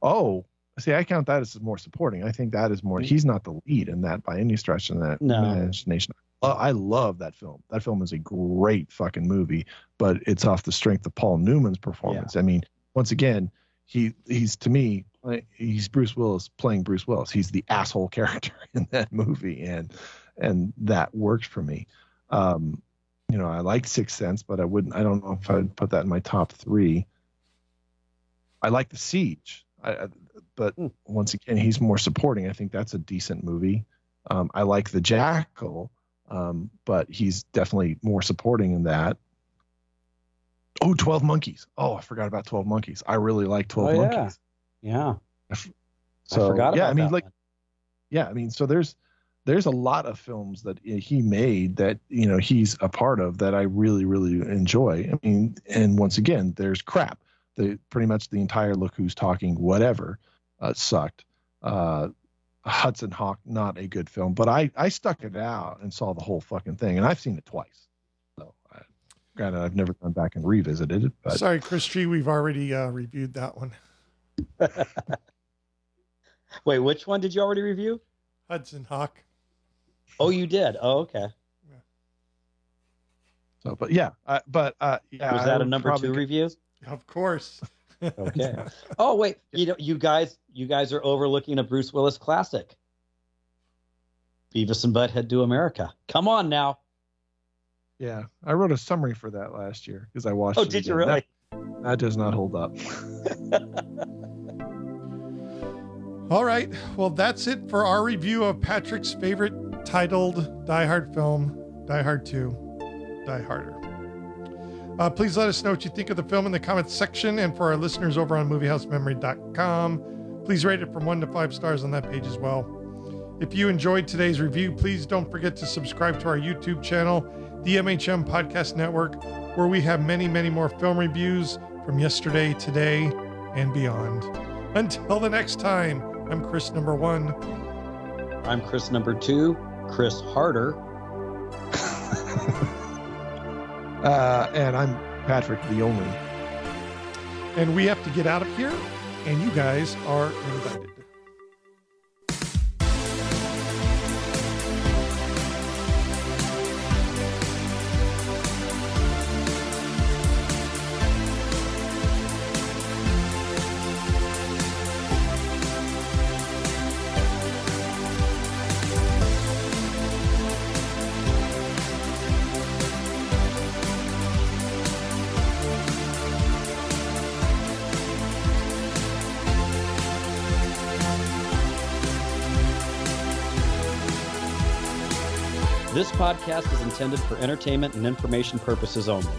oh, see, I count that as more supporting. I think that is more. He's not the lead in that by any stretch of that No. imagination. I love that film. That film is a great fucking movie, but it's off the strength of Paul Newman's performance. I mean, once again, he he's to me he's Bruce Willis playing Bruce Willis. He's the asshole <laughs> character in that movie, and and that works for me. Um, you know, I like Sixth Sense, but I wouldn't. I don't know if I'd put that in my top three. I like The Siege, I, I, but Hmm. once again, he's more supporting. I think that's a decent movie. Um, I like The Jackal, um, but he's definitely more supporting in that. Oh, 12 Monkeys. Oh, I forgot about 12 Monkeys. I really like 12 Oh, yeah. Monkeys. Yeah. So, I forgot yeah, about I mean, that like, one. yeah, I mean, so there's there's a lot of films that he made that you know he's a part of that I really really enjoy. I mean, and once again, there's crap. The pretty much the entire Look Who's Talking whatever uh, sucked. Uh, Hudson Hawk not a good film, but I I stuck it out and saw the whole fucking thing, and I've seen it twice. So, I, granted, I've never gone back and revisited it, but Sorry, Chris G. We've already uh, reviewed that one. <laughs> Wait, which one did you already review? Hudson Hawk. Oh, you did. Oh, okay. so but yeah, I, but uh, yeah, Was that a number two review? Of course. Okay. <laughs> oh, wait. You know, you guys, you guys are overlooking a Bruce Willis classic. Beavis and Butthead Do America. Come on now. Yeah, I wrote a summary for that last year because I watched. Oh, did you really? That, that does not hold up. <laughs> All right. Well, that's it for our review of Patrick's favorite titled Die Hard film, Die Hard 2, Die Harder. Uh, please let us know what you think of the film in the comments section. And for our listeners over on moviehousememory.com, please rate it from one to five stars on that page as well. If you enjoyed today's review, please don't forget to subscribe to our YouTube channel, the MHM Podcast Network, where we have many, many more film reviews from yesterday, today, and beyond. Until the next time, I'm Chris number one. I'm Chris number two, Chris Harder. <laughs> Uh, and I'm Patrick, the only. And we have to get out of here, and you guys are invited. Podcast is intended for entertainment and information purposes only.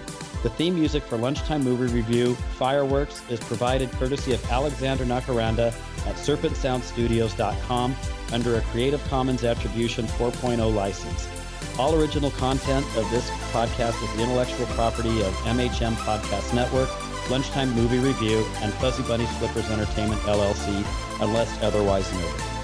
The theme music for Lunchtime Movie Review, Fireworks, is provided courtesy of Alexander Nakarada at serpentsoundstudios.com under a Creative Commons Attribution 4.0 license. All original content of this podcast is the intellectual property of MHM Podcast Network, Lunchtime Movie Review, and Fuzzy Bunny Slippers Entertainment LLC, unless otherwise noted.